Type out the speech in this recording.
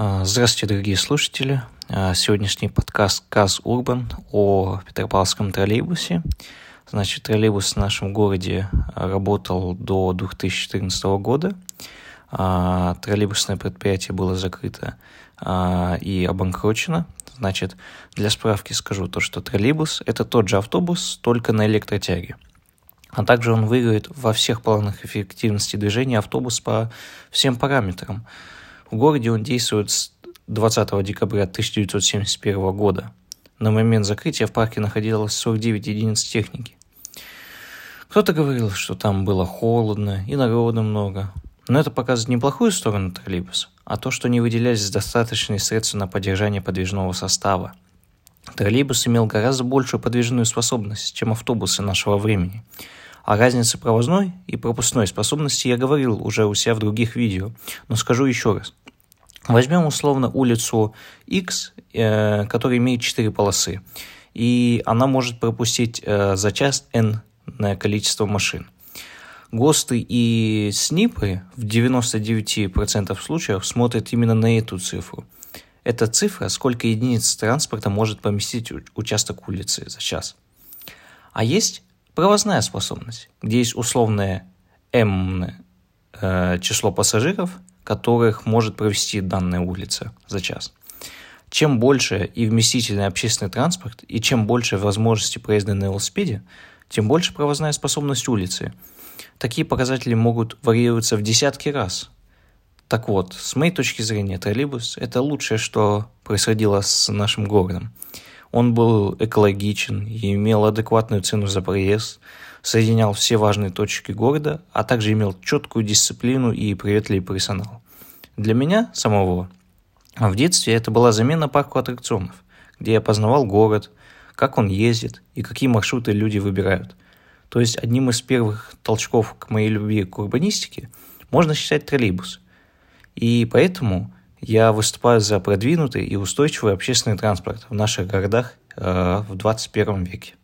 А, здравствуйте, дорогие слушатели. А, сегодняшний подкаст «КАЗ Урбан» о Петропавловском троллейбусе. Значит, троллейбус в нашем городе работал до 2014 года. А, троллейбусное предприятие было закрыто и обанкрочено. Значит, для справки скажу то, что троллейбус – это тот же автобус, только на электротяге. А также он выиграет во всех планах эффективности движения автобус по всем параметрам – в городе он действует с 20 декабря 1971 года. На момент закрытия в парке находилось 49 единиц техники. Кто-то говорил, что там было холодно и народу много. Но это показывает не плохую сторону троллейбуса, а то, что не выделялись достаточные средства на поддержание подвижного состава. Троллейбус имел гораздо большую подвижную способность, чем автобусы нашего времени. О разнице провозной и пропускной способности я говорил уже у себя в других видео, но скажу еще раз. Возьмем условно улицу X, э, которая имеет 4 полосы, и она может пропустить э, за час n количество машин. ГОСТы и СНИПы в 99% случаев смотрят именно на эту цифру. Это цифра, сколько единиц транспорта может поместить участок улицы за час. А есть провозная способность, где есть условное m э, число пассажиров – которых может провести данная улица за час. Чем больше и вместительный общественный транспорт, и чем больше возможности проезда на велосипеде, тем больше провозная способность улицы. Такие показатели могут варьироваться в десятки раз. Так вот, с моей точки зрения, троллейбус – это лучшее, что происходило с нашим городом. Он был экологичен и имел адекватную цену за проезд, соединял все важные точки города, а также имел четкую дисциплину и приветливый персонал. Для меня самого в детстве это была замена парку аттракционов, где я познавал город, как он ездит и какие маршруты люди выбирают. То есть одним из первых толчков к моей любви к урбанистике можно считать троллейбус. И поэтому я выступаю за продвинутый и устойчивый общественный транспорт в наших городах э, в 21 веке.